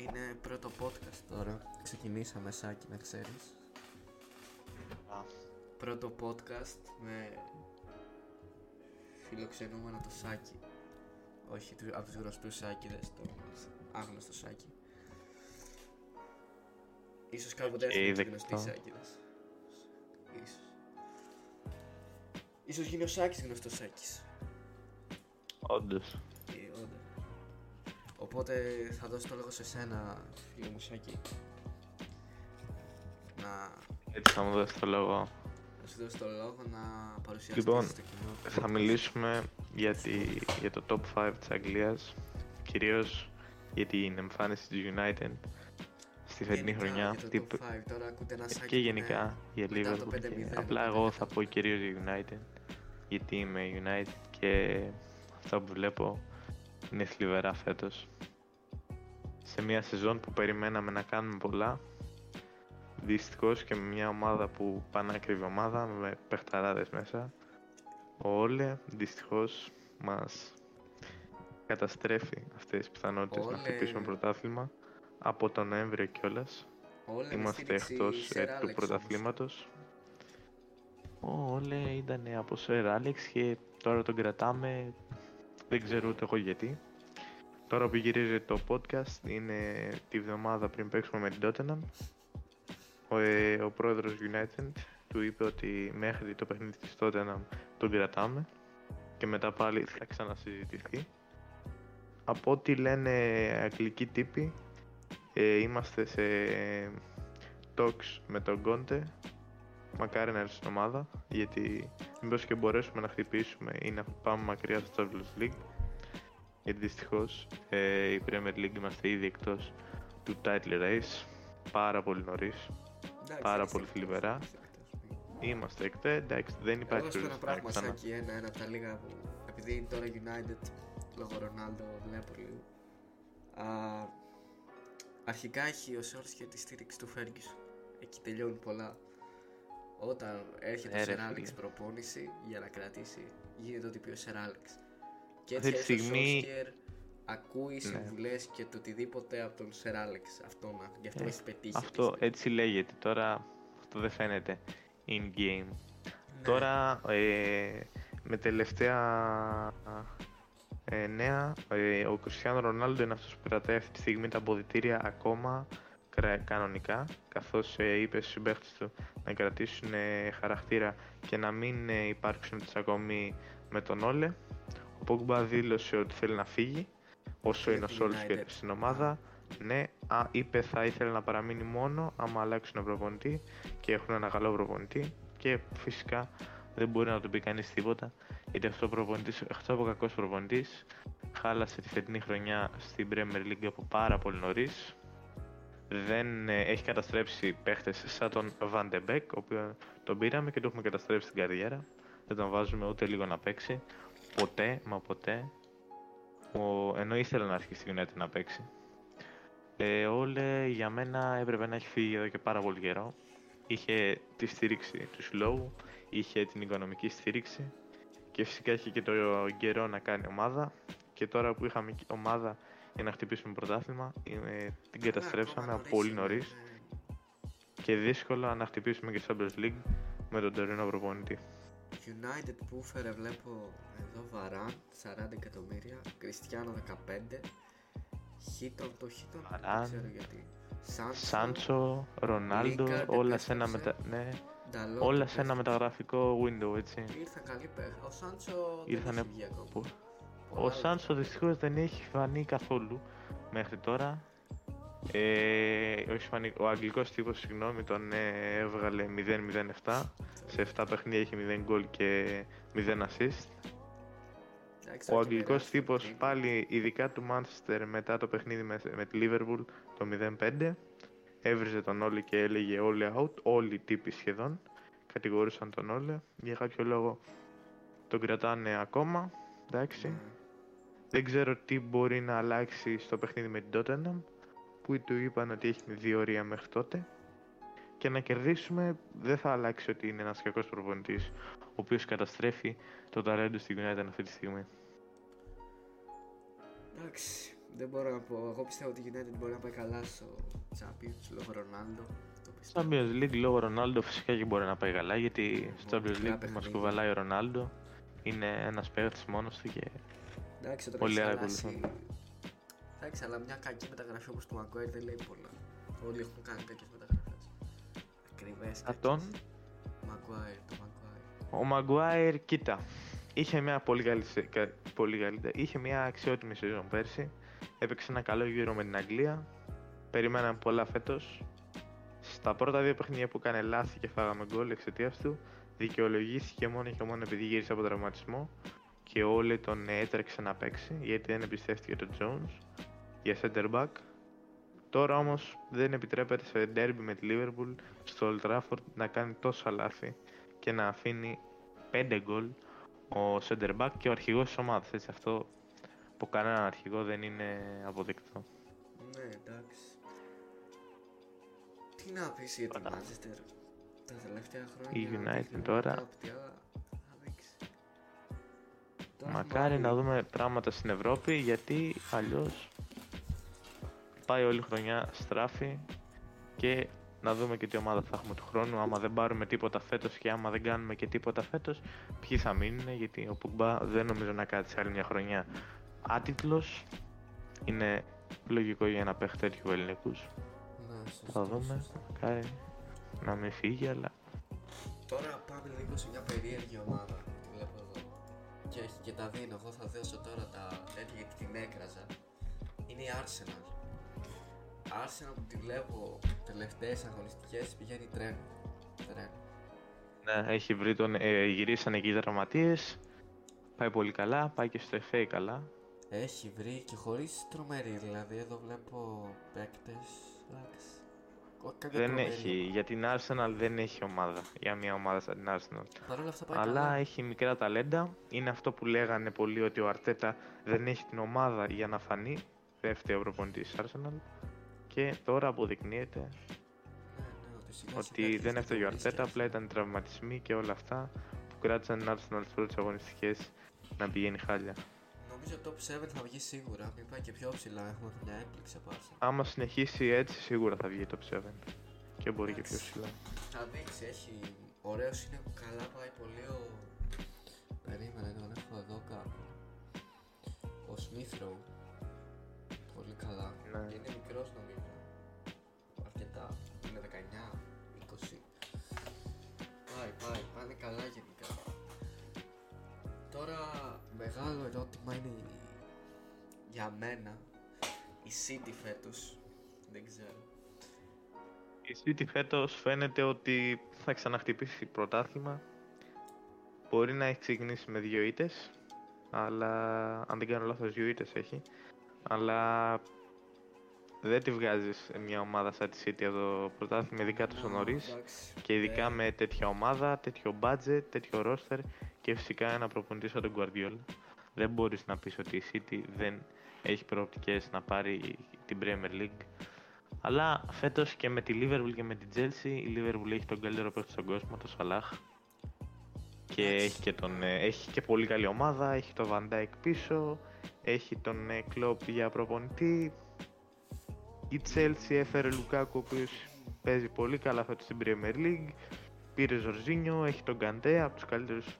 Είναι πρώτο podcast τώρα. Ξεκινήσαμε Σάκη να ξέρεις. Α. Πρώτο podcast με φιλοξενούμενο το Σάκη. Όχι του- από τους γνωστούς Σάκηδες, το άγνωστο Σάκη. Ίσως κάποτε Οκ, έρθουν και δεκτό. γνωστοί Σάκηδες. Ίσως. Ίσως γίνει ο Σάκης γνωστός Σάκης. Όντως. Ε, όντως. Οπότε θα δώσω το λόγο σε σένα, φίλε μου Σάκη. Να, Έτσι θα μου δώσεις το λόγο. να σου δώσω το λόγο να παρουσιάσεις Λοιπόν, στο κοινό. το Θα podcast. μιλήσουμε για, τη, για το top 5 της Αγγλίας. Κυρίως για την εμφάνιση του United στη φετινή Γενικά, χρονιά. Για το Τι- top 5, τώρα ακούτε ένα Σάκη και που γενικά για μετά το Liverpool. 5-0, και- Απλά οπότε εγώ δεν θα θα- πω κυρίως για United. Γιατί είμαι United και αυτά που βλέπω είναι θλιβερά φέτος. Σε μια σεζόν που περιμέναμε να κάνουμε πολλά, δυστυχώς και με μια ομάδα που πανάκριβη ομάδα με παιχταράδες μέσα, ο Όλε δυστυχώς μας καταστρέφει αυτές τις πιθανότητες να Όλε. χτυπήσουμε πρωτάθλημα από τον Νοέμβριο κιόλας. Όλα είναι Είμαστε στήριξη εκτός Sir ε, Alex του όμως. πρωταθλήματος. Ο Όλε ήταν από Sir Alex και τώρα τον κρατάμε, δεν ξέρω ούτε εγώ γιατί. Τώρα που γυρίζει το podcast είναι τη βδομάδα πριν παίξουμε με την Tottenham. Ο, ε, ο πρόεδρος United του είπε ότι μέχρι το παιχνίδι της Tottenham τον κρατάμε και μετά πάλι θα ξανασυζητηθεί. Από ό,τι λένε αγγλικοί τύποι, ε, είμαστε σε talks με τον Κόντε. Μακάρι να έρθει στην ομάδα, γιατί μήπως και μπορέσουμε να χτυπήσουμε ή να πάμε μακριά στο Champions League. Γιατί δυστυχώς ε, η Premier League είμαστε ήδη εκτός του title race πάρα πολύ νωρίς. Εντάξει, πάρα είστε πολύ εκτός, θλιβερά. είστε εκτός, μην- Είμαστε εκτές, εντάξει δεν Εγώ υπάρχει να σου πω ένα περίπτωση να πράγμα, ξανά. Σάκη, ένα, ένα από τα λίγα που επειδή είναι τώρα United λόγω Ρονάλντο βλέπω λίγο. Α, αρχικά έχει ο Σόρσια τη στήριξη του Ferguson. Εκεί τελειώνουν πολλά. Όταν έρχεται Ναι, ο ρε, Σερ Άλεξ φίλε. προπόνηση για να κρατήσει, γίνεται ό,τι πει ο Σερ Άλεξ. Και Αυτή έτσι τη έρχεται ο στιγμή- Σόλσκερ, ακούει Ναι. συμβουλές και το οτιδήποτε από τον Σερ Άλεξ. Αυτό να, γι' αυτό Ε, έχει πετύχει. Αυτό αυτή τη έτσι λέγεται, τώρα αυτό δεν φαίνεται in game. στιγμή. Ναι. Τώρα ε, με τελευταία ε, νέα, ε, ο Κριστιανό Ρονάλντο είναι αυτός που κρατάει αυτή τη στιγμή τα αποδητήρια ακόμα κρα- κανονικά, καθώς ε, είπες στους συμπαίχτες του να κρατήσουν ε, χαρακτήρα και να μην ε, υπάρξουν τσακωμοί με τον Όλε. Ο Πόγκμπα δήλωσε ότι θέλει να φύγει, όσο Για είναι ο την Σόλσκερ United. στην ομάδα. Ναι, α, είπε θα ήθελε να παραμείνει μόνο άμα αλλάξουν προπονητή και έχουν ένα καλό προπονητή και φυσικά δεν μπορεί να του πει κανείς τίποτα γιατί αυτό ο προπονητής, αυτό από κακός προπονητής χάλασε τη φετινή χρονιά στην Premier League από πάρα πολύ νωρίς δεν ε, έχει καταστρέψει παίχτες σαν τον Van de Beek, ο οποίος τον πήραμε και το έχουμε καταστρέψει στην καριέρα δεν τον βάζουμε ούτε λίγο να παίξει ποτέ, μα ποτέ ο, ενώ ήθελε να αρχίσει στη United να παίξει ε, Όλε για μένα έπρεπε να έχει φύγει εδώ και πάρα πολύ καιρό. Είχε τη στήριξη του συλλόγου, είχε την οικονομική στήριξη και φυσικά είχε και το καιρό να κάνει ομάδα. Και τώρα που είχαμε και ομάδα για να χτυπήσουμε πρωτάθλημα, ε, την καταστρέψαμε Ναι, από ακόμα πολύ είναι, νωρίς ναι. και δύσκολα να χτυπήσουμε και Champions League με τον τωρινό προπονητή. United που έφερε βλέπω εδώ Βαράν 40 εκατομμύρια, Κριστιανό 15, Χίτον το Χίτον δεν Varane, ξέρω γιατί. Σάντσο, Σάντσο, Ρονάλντο, Lingard όλα σε ένα, επέστρεψε. μετα... ναι, Νταλότ όλα σε επέστρεψε. ένα μεταγραφικό window, έτσι. Ήρθαν καλοί παίχτες. Ο Σάντσο Ήρθανε δεν έχει βγει ακόμα. Που- Πολλά Ο Σάνσο δυστυχώς δεν έχει φανεί καθόλου μέχρι τώρα. Ε, ο, Ισπανι... ο αγγλικός τύπος, συγγνώμη, τον ε, έβγαλε 0-0-7. Σε 7 παιχνίδια έχει 0 γκολ και 0 assist. Εντάξει, Ο θα αγγλικός κεράσει την τύπος Premier. πάλι, ειδικά του Manchester μετά το παιχνίδι με, με τη Liverpool το 0-5, έβριζε τον Όλε και έλεγε όλοι out, όλοι οι τύποι σχεδόν κατηγορούσαν τον Όλε. Για κάποιο λόγο τον κρατάνε ακόμα, εντάξει. Ναι. Δεν ξέρω τι μπορεί να αλλάξει στο παιχνίδι με την Tottenham που του είπαν ότι έχει δύο ωρία μέχρι τότε και να κερδίσουμε δεν θα αλλάξει ότι είναι ένας κακός προπονητής ο οποίος καταστρέφει το ταλέντο στην United αυτή τη στιγμή. Εντάξει, Δεν μπορώ να πω. Εγώ πιστεύω ότι η United μπορεί να πάει καλά στο Champions λόγω Ρονάλντο. Το πιστεύω. Champions League λόγω Ρονάλντο φυσικά και μπορεί να πάει καλά γιατί στο Champions Πολλά League μας παιχνίδια. κουβαλάει ο Ρονάλντο. Είναι ένας παίκτης μόνος του και Εντάξει, όταν Πολύ έχεις άλλα αλλάξει- Εντάξει, αλλά μια κακή μεταγραφή όπως του Maguire δεν λέει πολλά. Όλοι έχουν κάνει κακές μεταγραφές. Ακριβές. Α, τον; Maguire, το Maguire. Ο Μαγκουάιρ, κοίτα, είχε μια πολύ καλή, σε- κα- πολύ καλή, είχε μια αξιότιμη σεζόν πέρσι. Έπαιξε ένα καλό γύρο με την Αγγλία. Περιμέναμε πολλά φέτος. Στα πρώτα δύο παιχνίδια που έκανε λάθη και φάγαμε γκολ εξαιτίας του, δικαιολογήθηκε μόνο και μόνο επειδή γύρισε από τραυματισμό και όλοι τον έτρεξε να παίξει γιατί δεν εμπιστεύτηκε τον Jones για center back. Τώρα όμως δεν επιτρέπεται σε derby με τη Liverpool στο Old Trafford να κάνει τόσα λάθη και να αφήνει 5 γκολ ο center back και ο αρχηγός της ομάδας. Έτσι, αυτό από κανέναν αρχηγό δεν είναι αποδεκτό. Ναι, εντάξει. Τι να πεις για τη Voilà. Manchester τα τελευταία χρόνια. Η United δείχνει τώρα. πολλά Μακάρι έχουμε να άλλη- δούμε πράγματα στην Ευρώπη γιατί αλλιώς πάει όλη η χρονιά στράφη και να δούμε και τι ομάδα θα έχουμε του χρόνου. Άμα δεν πάρουμε τίποτα φέτος και άμα δεν κάνουμε και τίποτα φέτος, ποιοι θα μείνουν γιατί ο Πουγκμπά δεν νομίζω να κάτσει άλλη μια χρονιά άτιτλος. Είναι λογικό για ένα παίχτη τέτοιου ελληνικούς. Ναι, σωστό, Θα δούμε. σωστό. Μακάρι να μην φύγει, αλλά Τώρα πάμε λίγο σε μια περίεργη ομάδα. Τη βλέπω εδώ. Και έχει και τα δίνω. Εγώ θα δώσω τώρα τα τέτοια γιατί την έκραζα. Είναι η Arsenal. Arsenal που τη βλέπω τελευταίες αγωνιστικές πηγαίνει τρένο. Τρένο. ναι, έχει βρει τον, ε, γυρίσανε εκεί οι δραματίες. Πάει πολύ καλά, πάει και στο FA καλά. Έχει βρει και χωρίς τρομερή. Δηλαδή εδώ βλέπω παίκτες. Εντάξει. Όχι κάποια Δεν τρομερή. έχει, για την Arsenal δεν έχει ομάδα, για μια ομάδα σαν την Arsenal. Παρ' όλα αυτά πάει Αλλά καλά. έχει μικρά ταλέντα. Είναι αυτό που λέγανε πολλοί ότι ο Αρτέτα δεν έχει την ομάδα για να φανεί. Δεύτερο προπονητής της Arsenal. Και τώρα αποδεικνύεται Ναι, ναι, ότι σιγά σιγά ότι αρχίζει δεν να έφταιγε ο το βρίσκει Αρτέτα, απλά αυτό. ήταν τραυματισμοί και όλα αυτά που κράτησαν την Arsenal στις πρώτες αγωνιστικές να πηγαίνει χάλια. Νομίζω top 7 θα βγει σίγουρα. Μην πάει και πιο ψηλά. Έχουμε μια έκπληξη από Arsenal. Άμα συνεχίσει έτσι, σίγουρα θα βγει το 7. Και μπορεί και πιο ψηλά. Θα δείξει, έχει. Ωραίος είναι καλά, πάει πολύ ο. Περίμενε, τον έχω εδώ κάπου. Ο Smithrow. Πολύ καλά. Ναι. Και είναι μικρός νομίζω. Αρκετά. Είναι 19, 20. Πάει, πάει, πάνε καλά γενικά. Μεγάλο ερώτημα είναι η- για μένα η City φέτος. Δεν ξέρω. Η City φέτος φαίνεται ότι θα ξαναχτυπήσει πρωτάθλημα. Μπορεί να έχει ξεκινήσει με δύο ήττες, αλλά αν δεν κάνω λάθος δύο ήττες έχει. Αλλά δεν τη βγάζεις μια ομάδα σαν τη City από το πρωτάθλημα, ειδικά τόσο Ναι, νωρίς. εντάξει. Και ειδικά Δεν- με τέτοια ομάδα, τέτοιο budget, τέτοιο roster και φυσικά ένα προπονητή σαν τον Guardiola. Δεν μπορείς να πεις ότι η City δεν έχει προοπτικές να πάρει την Premier League. Αλλά φέτος και με τη Liverpool και με την Chelsea, η Liverpool έχει τον καλύτερο παίκτη στον κόσμο, τον Salah. Και Εντάξει. έχει και, τον, ε, έχει και πολύ καλή ομάδα, έχει τον Van Dijk πίσω, έχει τον ε, Klopp για προπονητή. Η Chelsea έφερε Λουκάκου, ο οποίος παίζει πολύ καλά φέτος στην Premier League. Πήρε Ζορζίνιο, έχει τον Καντέ, από τους καλύτερους ε,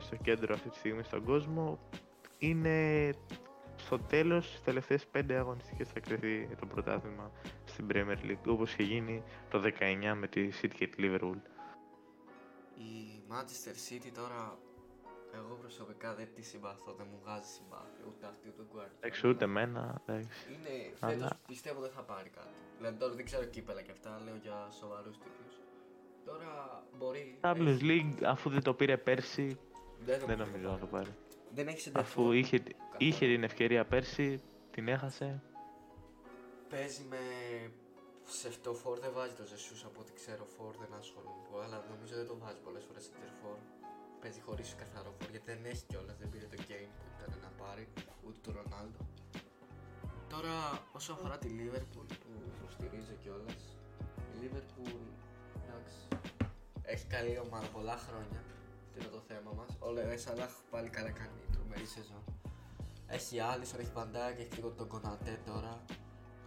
στο κέντρο αυτή τη στιγμή στον κόσμο. Είναι στο τέλος, στις τελευταίες πέντε αγωνιστικές θα κρυθεί το πρωτάθλημα στην Premier League, όπως είχε γίνει το 19 με τη City και τη Liverpool. Η Manchester City τώρα, εγώ προσωπικά δεν τη συμπαθώ, δεν μου βγάζει συμπάθεια ούτε αυτή ούτε ο Guardiola. Εντάξει, ούτε εμένα, εντάξει. Είναι Αλλά- φέτος πιστεύω δεν θα πάρει κάτι. Δηλαδή τώρα δεν ξέρω κύπελα και αυτά, λέω για σοβαρούς τίτλους. Τώρα μπορεί... Champions έχει- League, αφού δεν το πήρε πέρσι, δεν, δεν νομίζω να το πάρει. Δεν έχεις Αφού είχε, είχε την ευκαιρία πέρσι, την έχασε. Παίζει με σε αυτό φόρ δεν βάζει το Ζεσούς από ό,τι ξέρω φόρ δεν ασχολούμαι πολύ, αλλά νομίζω δεν το βάζει πολλές φορές σε φόρ. Παίζει χωρίς καθαρό φόρ γιατί δεν έχει κιόλας, δεν πήρε το game που ήταν να πάρει, ούτε του Ρονάλντο. Τώρα όσο αφορά τη Liverpool που υποστηρίζω κιόλας, η Liverpool εντάξει, έχει καλή ομάδα πολλά χρόνια, αυτό είναι το θέμα μας. Ο Λεέ Σαλάχ πάλι καλά κάνει τρομερή σεζόν. Έχει Άλισον, έχει Βαντάκ, έχει λίγο τον Κονατέ τώρα.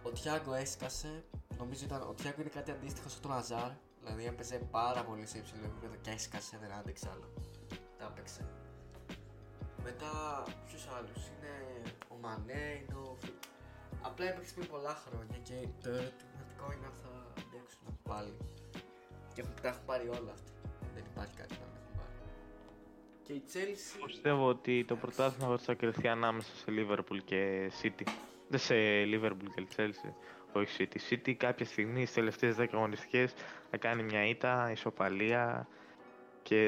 Ο Τιάγκο έσκασε. Νομίζω ήταν, ο Τιάγκο είναι κάτι αντίστοιχο στον Αζάρ. Δηλαδή έπαιζε πάρα πολύ σε υψηλό επίπεδο και έσκασε, δεν άντεξε άλλο. Τα έπαιξε. Μετά, ποιου άλλου είναι ο Μανέ, είναι ο. Φι- Απλά έπαιξε πριν πολλά χρόνια και το ερωτηματικό είναι αν θα αντέξουν πάλι. Και έχουν, τα έχουν πάρει όλα αυτοί. Δεν υπάρχει κάτι να μην έχουν πάρει. Και η Chelsea. Πιστεύω ότι το πρωτάθλημα θα κρυφθεί ανάμεσα σε Liverpool και City. Δεν σε Liverpool και Chelsea. Όχι City. City κάποια στιγμή στις τελευταίες 10 αγωνιστικές θα κάνει μια ήττα, ισοπαλία και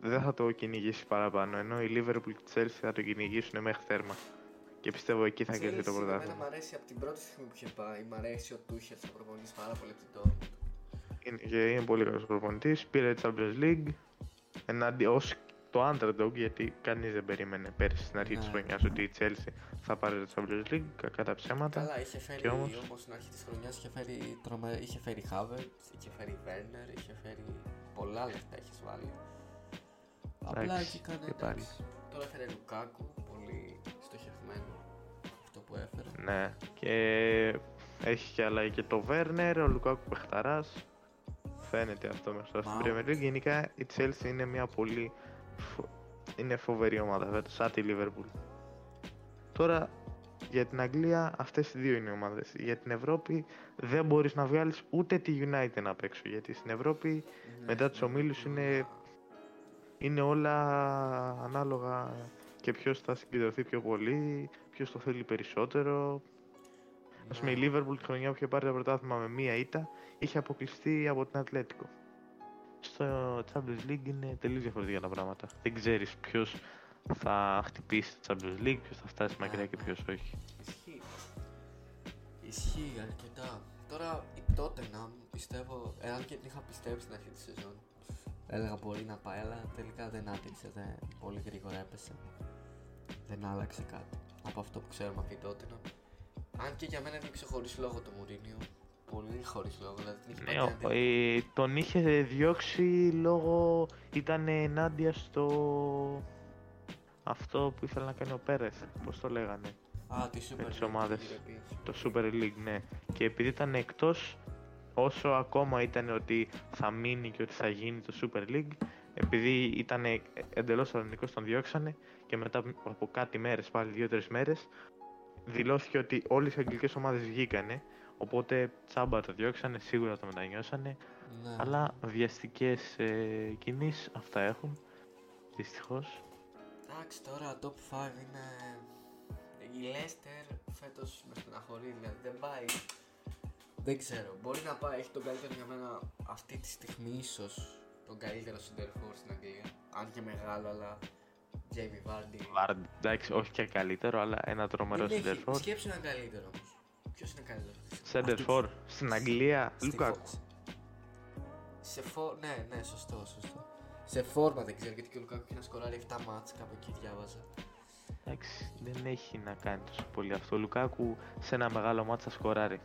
δεν θα το κυνηγήσει παραπάνω. Ενώ η Liverpool και η Chelsea θα το κυνηγήσουν μέχρι τέρμα. Και πιστεύω εκεί θα Η κερδίσει το Chelsea, Εμένα πρωτάθλημα. μου αρέσει από την πρώτη στιγμή που είχε πάει. Μ' αρέσει ο Τούχελ θα προπονήσει πάρα πολύ από την Dortmund. Είναι, και είναι πολύ καλός προπονητής. Πήρε Champions League εναντί, ως το underdog γιατί κανείς δεν περίμενε πέρσι στην αρχή της Ναι. χρονιάς ότι η Chelsea θα πάρει το Champions League κακά τα ψέματα. Καλά, είχε φέρει Και όμως... όμως- στην αρχή της χρονιάς είχε φέρει, τρομε... είχε φέρει Havertz, είχε φέρει Werner, είχε φέρει πολλά λεφτά έχεις βάλει. Απλά Εντάξει, εκεί κάνει και πάλι. εντάξει. Τώρα έφερε Λουκάκου, πολύ στοχευμένο αυτό που έφερε. Ναι, και έχει και άλλα και το Werner, ο Λουκάκου Πεχταράς. Φαίνεται αυτό μέσα στην Mount. Premier League. Γενικά η Chelsea είναι μια πολύ φο- είναι φοβερή ομάδα φέτος, σαν τη Liverpool. Τώρα για την Αγγλία αυτές οι δύο είναι οι ομάδες. Για την Ευρώπη δεν μπορείς να βγάλεις ούτε τη United απ' έξω. Γιατί στην Ευρώπη μετά τους ομίλους είναι- είναι όλα ανάλογα και ποιος θα συγκεντρωθεί πιο πολύ, ποιος το θέλει περισσότερο. Α πούμε, η Ναι. Liverpool τη χρονιά που είχε πάρει το πρωτάθλημα με μία ήττα είχε αποκλειστεί από την Ατλέτικο. Στο Champions League είναι τελείως διαφορετικά τα πράγματα. Δεν ξέρεις ποιος θα χτυπήσει το Champions League, ποιος θα φτάσει μακριά και ναι. ποιος όχι. Ισχύει. Ισχύει αρκετά. Τώρα η Tottenham πιστεύω, εάν και την είχα πιστέψει στην αρχή της σεζόν, έλεγα μπορεί να πάει, αλλά τελικά δεν άντεξε. Δεν, πολύ γρήγορα έπεσε. Δεν άλλαξε κάτι από αυτό που ξέρουμε από την Tottenham. Αν και για μένα έδειξε χωρί λόγο το Μουρίνιο. Πολύ χωρίς λόγο. Δηλαδή την είχε Ναι, πάει ο- εναντίον. ε, τον είχε διώξει λόγω. ήταν ενάντια στο. Αυτό που ήθελε να κάνει ο Πέρεθ. Πώς το λέγανε. Α, τη Super τις League, ομάδες. την European. Το Super League, ναι. Και επειδή ήταν εκτός, όσο ακόμα ήταν ότι θα μείνει και ότι θα γίνει το Super League, επειδή ήταν εντελώς αρνητικός τον διώξανε και μετά από κάτι μέρες, πάλι δύο-τρεις μέρες, δηλώθηκε ότι όλες οι αγγλικές ομάδες βγήκανε, οπότε τσάμπα το διώξανε, σίγουρα το μετανιώσανε, Ναι. αλλά βιαστικές ε, κινήσεις αυτά έχουν, δυστυχώς. Εντάξει, τώρα top 5 είναι. Η Leicester φέτος με στεναχωρεί, δηλαδή δεν πάει. Δεν ξέρω. Μπορεί να πάει, έχει τον καλύτερο για μένα αυτή τη στιγμή ίσως τον καλύτερο center for στην Αγγλία. Αν και μεγάλο, αλλά Jamie Vardy. Βάρντ, εντάξει, όχι και καλύτερο, αλλά ένα τρομερό Δεν έχει- center for. Σκέψου έναν καλύτερο όμως. Ποιος είναι καλύτερος; Center for στην Αγγλία, Λουκάκου. Σε φόρ, ναι, ναι, σωστό, σωστό. Σε φόρμα δεν ξέρω γιατί και ο Λουκάκου έχει να σκοράρει 7 μάτς κάπου εκεί διάβαζα. Εντάξει, δεν έχει να κάνει τόσο πολύ αυτό. Ο Λουκάκου σε ένα μεγάλο μάτσα σκοράρει.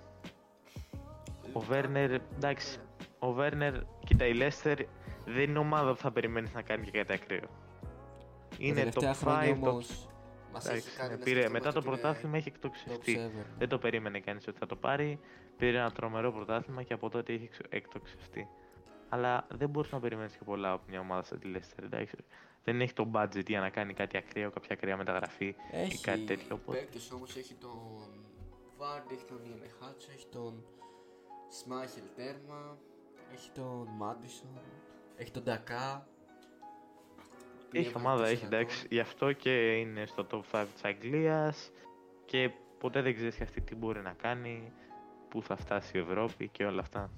Ο Βέρνερ, εντάξει, Ναι. ο Βέρνερ, κοίτα η Λέστερ δεν είναι ομάδα που θα περιμένεις να κάνει και κάτι ακραίο. Είναι Τα τελευταία top χρόνια 5, top... όμως μας έχει Εντάξει, κάνει ναι, να πήρε, σκεφτόμαστε μετά το ότι είναι πρωτάθλημα έχει top εκτοξευτεί. 7. Δεν το περίμενε κανείς ότι θα το πάρει. Πήρε ένα τρομερό πρωτάθλημα και από τότε έχει εξ- εκτοξευτεί. Αλλά δεν μπορείς να περιμένεις και πολλά από μια ομάδα σαν τη Leicester. εντάξει. Δεν έχει το budget για να κάνει κάτι ακραίο, κάποια ακραία μεταγραφή Έχει ή κάτι τέτοιο. Οπότε παίκτες όμως, έχει τον Βάρντ, έχει τον Ιεν Χάτσο, έχει τον Σμάχελ τέρμα, έχει τον Μάντισον, έχει τον Ντακά. Έχει ομάδα, έχει εντάξει. Γι' αυτό και είναι στο top 5 της Αγγλίας και ποτέ δεν ξέρεις και αυτή τι μπορεί να κάνει, πού θα φτάσει η Ευρώπη και όλα αυτά.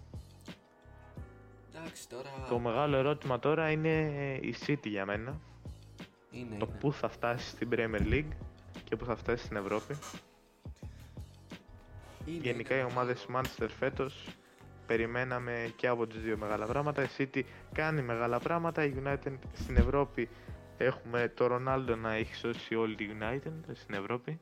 Εντάξει τώρα Το μεγάλο ερώτημα τώρα είναι η City για μένα. είναι, Το είναι. πού θα φτάσει στην Premier League και πού θα φτάσει στην Ευρώπη. Είναι, Γενικά οι είναι ομάδες μεγάλο. Manchester φέτος περιμέναμε και από τις δύο μεγάλα πράγματα. Η City κάνει μεγάλα πράγματα. Η United στην Ευρώπη έχουμε το Ronaldo να έχει σώσει όλη τη United στην Ευρώπη.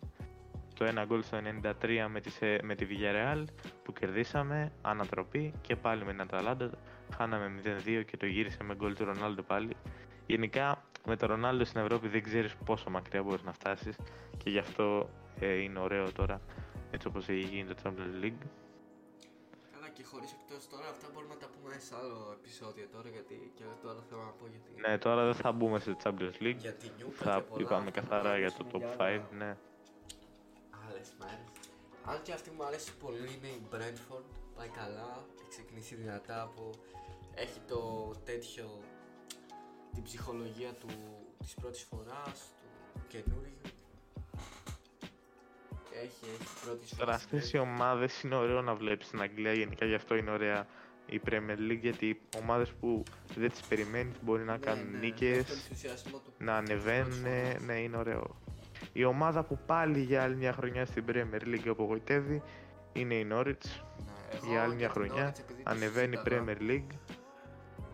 Το ένα γκολ στο 93 με τη, σε- με τη Villarreal που κερδίσαμε, ανατροπή και πάλι με την Αταλάντα. Χάναμε 0-2 και το γύρισε με γκολ του Ronaldo πάλι. Γενικά με τον Ρονάλντο στην Ευρώπη δεν ξέρεις πόσο μακριά μπορείς να φτάσεις και γι' αυτό ε, είναι ωραίο τώρα έτσι όπως έχει γίνει το Champions League. Καλά και χωρίς εκτός τώρα αυτά μπορούμε να τα πούμε σε άλλο επεισόδιο τώρα γιατί και τώρα θέλω να πω γιατί. Ναι, τώρα δεν θα μπούμε σε Champions League. Για την Νιούκα Θα και πολλά, είπαμε θα καθαρά για το μιλήσουμε top 5, άλλα- ναι. Άλλες μέρες. Αν και αυτή μου αρέσει πολύ είναι η Brentford. Πάει καλά, έχει ξεκινήσει δυνατά από... Έχει το τέτοιο... την ψυχολογία του της πρώτης φοράς, του καινούριου. Έχει, έχει πρώτη Τώρα αυτές οι ομάδες είναι ωραίο να βλέπεις στην Αγγλία. Γενικά γι' αυτό είναι ωραία η Premier League γιατί ομάδες που δεν τις περιμένεις μπορεί Ναι, να κάνουν νίκες, να ανεβαίνουν. Ναι, είναι ωραίο. Η ομάδα που πάλι για άλλη μια χρονιά στην Premier League απογοητεύει είναι η Norwich. Για άλλη μια χρονιά ανεβαίνει η Premier League.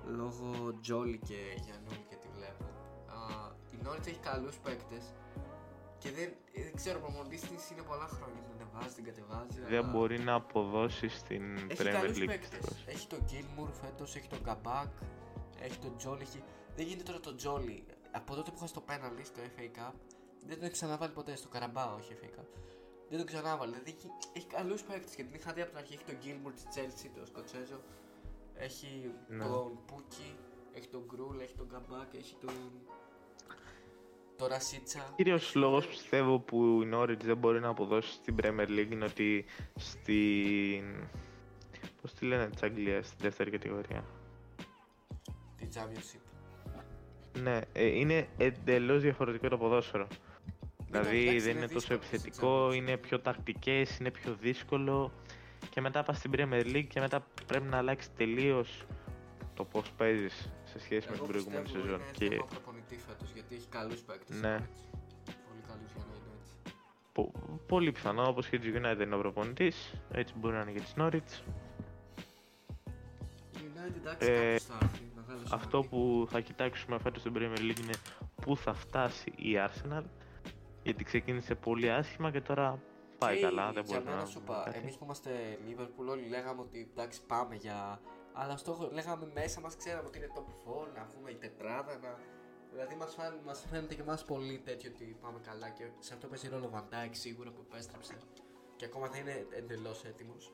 Λόγω Τζόλι και Γιαννούλη και τη βλέπω. Α, η Νόριτς έχει καλούς παίκτες και δεν, ε, δεν ξέρω, ο προπονητής της είναι πολλά χρόνια. Την ανεβάζει, την κατεβάζει. Δεν αλλά μπορεί να αποδώσει στην Έχει Premier καλούς League. παίκτες. δυστυχώς. Έχει τον Gilmour φέτος, έχει τον Καμπάκ, έχει τον Τζόλι. Έχει... Δεν γίνεται τώρα τον Τζόλι. Από τότε που είχα στο πέναλι στο FA Cup, δεν τον έχει ξαναβάλει ποτέ στο Καραμπάο, όχι FA Cup. Δεν τον ξανάβαλε. Δηλαδή έχει, έχει καλούς παίκτες και την είχα δει από την αρχή. Έχει τον Gilmour της Chelsea, τον Σκοτσέζο. Έχει Ναι. τον Πούκι, έχει τον Γκρούλ, έχει τον Καμπάκ, έχει τον. Το Ρασίτσα. Κύριος λόγος πιστεύω που η Norwich δεν μπορεί να αποδώσει στην Premier League είναι ότι στην. Πώς τη λένε της Αγγλίας, στην δεύτερη κατηγορία. Την Championship. Ναι, ε, είναι εντελώς διαφορετικό το ποδόσφαιρο. Δηλαδή εντάξει, δεν είναι είναι τόσο δύσκολο στην επιθετικό, Champions. είναι πιο τακτικές, είναι πιο δύσκολο. Και μετά πας στην Premier League και μετά πρέπει να αλλάξεις τελείως το πώς παίζεις σε σχέση με Εγώ την προηγούμενη πιστεύω σεζόν. Είναι Και θέμα προπονητή φέτος γιατί έχει καλούς παίκτες. Ναι. έτσι. Πολύ καλούς για να είναι έτσι. πο- πολύ πιθανό όπως και τη United είναι ο προπονητής, έτσι μπορεί να είναι και της Norwich. Η United εντάξει Ε, κάπως θα έρθει, μεγάλος Αυτό σημαντικό. που θα κοιτάξουμε φέτος στην Premier League είναι πού θα φτάσει η Arsenal γιατί ξεκίνησε πολύ άσχημα και τώρα πάει Και καλά, δεν για μπορεί μένα να σου πούμε είπα, κάτι. εμείς που είμαστε Liverpool όλοι λέγαμε ότι εντάξει πάμε για... Αλλά στόχο λέγαμε μέσα μας ξέραμε ότι είναι top 4, να έχουμε η τετράδα, να... Δηλαδή μας, φάν, μας φαίνεται και εμάς πολύ τέτοιο ότι πάμε καλά και σε αυτό παίζει ρόλο ο Van Dijk σίγουρα που επέστρεψε και ακόμα δεν είναι εντελώς έτοιμος.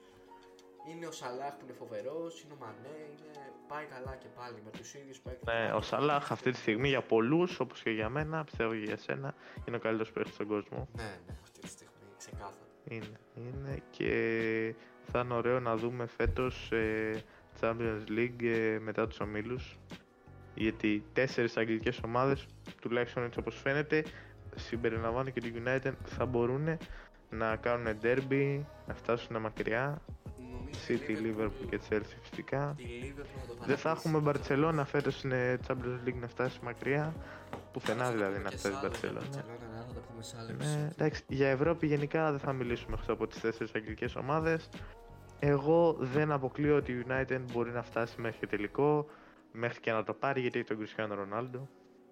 Είναι ο Σαλάχ που είναι φοβερός, είναι ο Μανέ, είναι... πάει καλά και πάλι με τους ίδιους παίκτες. Ναι, ο Σαλάχ αυτή τη στιγμή για πολλούς, όπως και για μένα, πιστεύω και για σένα, είναι ο καλύτερος παίκτης στον κόσμο. Ναι, ναι, αυτή τη στιγμή, ξεκάθαρα. Είναι, είναι και θα είναι ωραίο να δούμε φέτος ε, Champions League ε, μετά τους ομίλους γιατί τέσσερις αγγλικές ομάδες, τουλάχιστον έτσι όπως φαίνεται, συμπεριλαμβάνω και την United, θα μπορούν να κάνουν derby, να φτάσουν μακριά. Νομίζω City, η Liverpool και Chelsea φυσικά. Τη Liverpool να το Δεν θα παρατήσει. έχουμε Barcelona φέτος στην Champions League να φτάσει μακριά. Πουθενά Θα το δηλαδή πούμε να και φτάσει σε άλλο για Barcelona. Barcelona, ναι, θα το πούμε σε άλλο Ναι, επεισόδιο. εντάξει, για Ευρώπη γενικά δεν θα μιλήσουμε εκτός από τις τέσσερις αγγλικές ομάδες. Εγώ δεν αποκλείω ότι η United μπορεί να φτάσει μέχρι και τελικό, μέχρι και να το πάρει γιατί έχει τον Cristiano Ronaldo.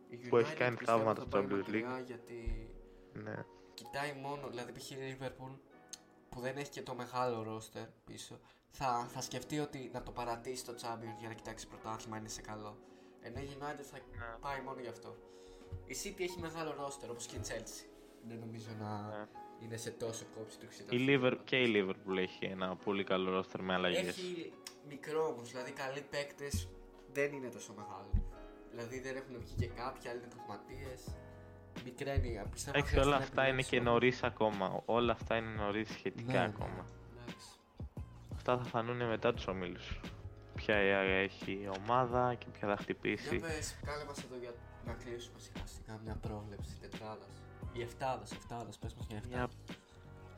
Η που έχει United κάνει πιστεύω θαύματα θα στο πάει Champions μακριά Γιατί Ναι. κοιτάει μόνο, δηλαδή π.χ. η Liverpool που δεν έχει και το μεγάλο ρόστερ πίσω, θα, θα σκεφτεί ότι να το παρατήσει το Champions για να κοιτάξει πρωτάθλημα αν είναι σε καλό. Ενώ η United θα Ναι. πάει μόνο γι' αυτό. Η City έχει μεγάλο ρόστερ όπως και η Chelsea. Δεν νομίζω να Ναι. είναι σε τόσο κόψη του 60. Η Liverpool, και η Liverpool έχει ένα πολύ καλό ρόστερ με αλλαγές. Έχει μικρό όμως, δηλαδή καλοί παίκτες δεν είναι τόσο μεγάλο. Δηλαδή δεν έχουν βγει και κάποιοι, άλλοι είναι τραυματίε. Μικρά είναι, πιστεύω. Εντάξει, χρειάζεται όλα να αυτά είναι και επιλέξουμε. νωρίς ακόμα. Όλα αυτά είναι νωρίς σχετικά Ναι, ναι. ακόμα. Εντάξει. Αυτά θα φανούν μετά τους ομίλους. Ποια έχει η ομάδα και ποια θα Για χτυπήσει. πες, κάνε μας εδώ για να κλείσουμε σιγά σιγά μια πρόβλεψη τετράδας. Η εφτάδας, εφτάδας, πες μας μια Μια εφτάδα.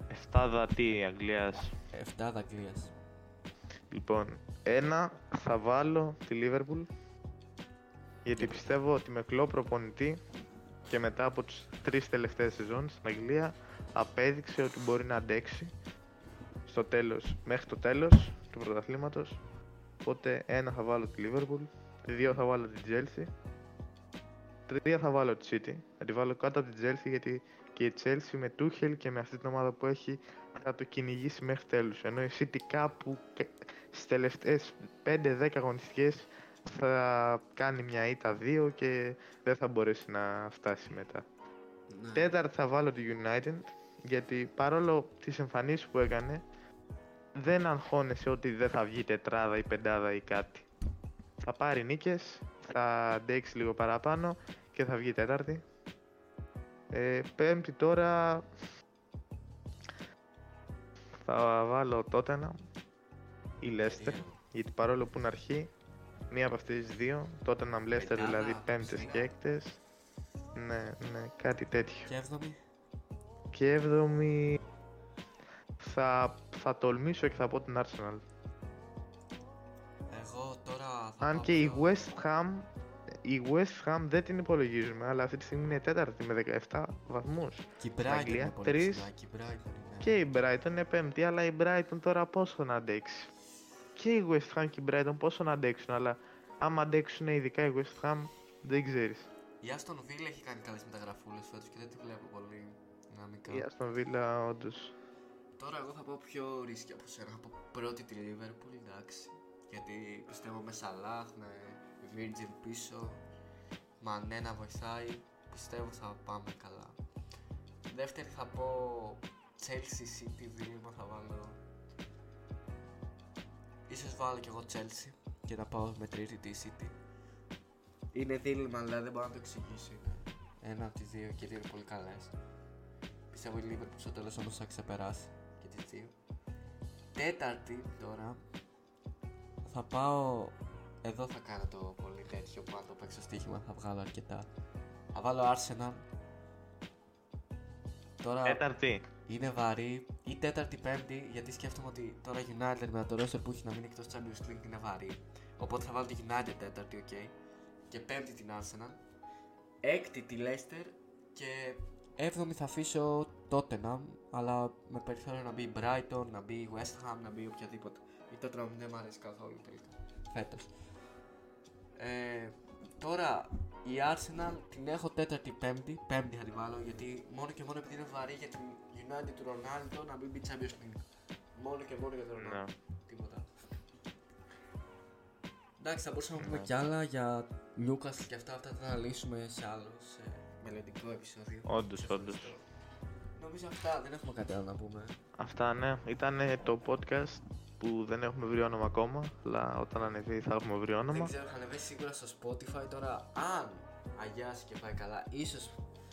εφτάδα τι Αγγλίας; Εφτάδα Αγγλίας. Λοιπόν, ένα θα βάλω τη Liverpool γιατί πιστεύω ότι με κλό προπονητή και μετά από τις τρεις τελευταίες σεζόν στην Αγγλία απέδειξε ότι μπορεί να αντέξει στο τέλος, μέχρι το τέλος του πρωταθλήματος. Οπότε ένα θα βάλω τη Liverpool δύο θα βάλω τη Chelsea τρία θα βάλω τη City. Θα τη βάλω κάτω από τη Chelsea γιατί και η Chelsea με Tuchel και με αυτή την ομάδα που έχει θα το κυνηγήσει μέχρι τέλους ενώ η City κάπου κα- στις τελευταίες 5-10 αγωνιστικές θα κάνει μια ήττα δύο και δεν θα μπορέσει να φτάσει μετά. Ναι. Τέταρτη θα βάλω τη United γιατί παρόλο τις εμφανίσεις που έκανε δεν αγχώνεσαι ότι δεν θα βγει τετράδα ή πεντάδα ή κάτι. Θα πάρει νίκες, θα αντέξει λίγο παραπάνω και θα βγει τέταρτη. Ε, πέμπτη τώρα θα βάλω Tottenham ή Leicester Δύο. γιατί παρόλο που είναι αρχή μία από αυτές τις δύο Tottenham Leicester Πεντάδα, δηλαδή πέμπτες σιγά. και έκτες ναι, ναι, κάτι τέτοιο Και έβδομη. και έβδομη θα, θα τολμήσω και θα πω την Arsenal Εγώ τώρα θα αν πάω και η πιο- West Ham η West Ham δεν την υπολογίζουμε αλλά αυτή τη στιγμή είναι τέταρτη με 17 βαθμούς Και η στην Brighton Αγγλία, είναι πολύ τρεις. ψηλά, και η Brighton είναι. Και η Brighton είναι πέμπτη, αλλά η Brighton τώρα πόσο να αντέξει; Και η West Ham και η Brighton πόσο να αντέξουν, αλλά άμα αντέξουν ειδικά η West Ham, δεν ξέρεις. Η Aston Villa έχει κάνει καλές μεταγραφούλες φέτος και δεν τη βλέπω πολύ δυναμικά. Η Aston Villa, όντως. Τώρα εγώ θα πω πιο ρίσκια από σένα. Θα πω πρώτη τη Liverpool, εντάξει. Γιατί πιστεύω με Salah, με Virgin πίσω, Μανέ να βοηθάει. Πιστεύω θα πάμε καλά. Δεύτερη θα πω Chelsea City δίλημα θα βάλω. Ίσως βάλω κι εγώ Chelsea και να πάω με τρίτη τη City. Είναι δίλημα, αλλά δεν μπορώ να το εξηγήσω. Είναι ένα από τις δύο και οι δύο είναι πολύ καλές. Πιστεύω η Liverpool στο τέλος όμως θα ξεπεράσει και τις δύο. Τέταρτη τώρα θα πάω... Εδώ θα κάνω το πολύ τέτοιο που αν το παίξω στοίχημα θα βγάλω αρκετά. Θα βάλω Arsenal. Τώρα Τέταρτη. Είναι βαρύ ή τέταρτη πέμπτη γιατί σκέφτομαι ότι τώρα United με το roster που έχει να μείνει εκτός Champions League είναι βαρύ. Οπότε θα βάλω τη United τέταρτη, οκ. Και πέμπτη την Arsenal. Έκτη τη Leicester και έβδομη θα αφήσω Tottenham αλλά με περιθώριο να μπει η Brighton, να μπει η West Ham, να μπει οποιαδήποτε. Η Tottenham δεν μου αρέσει καθόλου τελικά. Φέτος. Ε, τώρα η Arsenal την έχω τέταρτη πέμπτη, πέμπτη θα τη βάλω γιατί μόνο και μόνο επειδή είναι βαρύ για την United του Ronaldo να μην μπει Champions League. Μόνο και μόνο για τον Ronaldo. Ναι. Τίποτα. άλλο. Εντάξει, θα μπορούσαμε να πούμε Ναι. κι άλλα για Newcastle και αυτά, αυτά θα τα λύσουμε σε άλλο, σε μελλοντικό επεισόδιο. Όντως, Σε όντως. ευχαριστώ. Νομίζω αυτά, δεν έχουμε κάτι άλλο να πούμε. Αυτά ναι, ήταν το podcast που δεν έχουμε βρει όνομα ακόμα, αλλά όταν ανεβεί θα έχουμε βρει Δεν όνομα. ξέρω, θα ανεβεί σίγουρα στο Spotify τώρα. Αν αγιάσει και πάει καλά, ίσως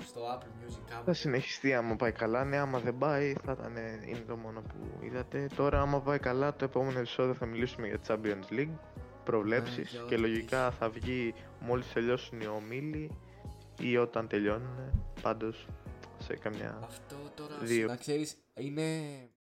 στο Apple Music κάπου. Θα συνεχιστεί άμα πάει καλά, ναι, άμα δεν πάει θα ήταν, είναι το μόνο που είδατε. Τώρα άμα πάει καλά, το επόμενο επεισόδιο θα μιλήσουμε για Champions League, προβλέψεις Ναι, για και ό,τι λογικά θα βγει μόλις τελειώσουν οι ομίλοι ή όταν τελειώνουν, πάντως σε καμιά Αυτό τώρα, Δύο. να ξέρεις, είναι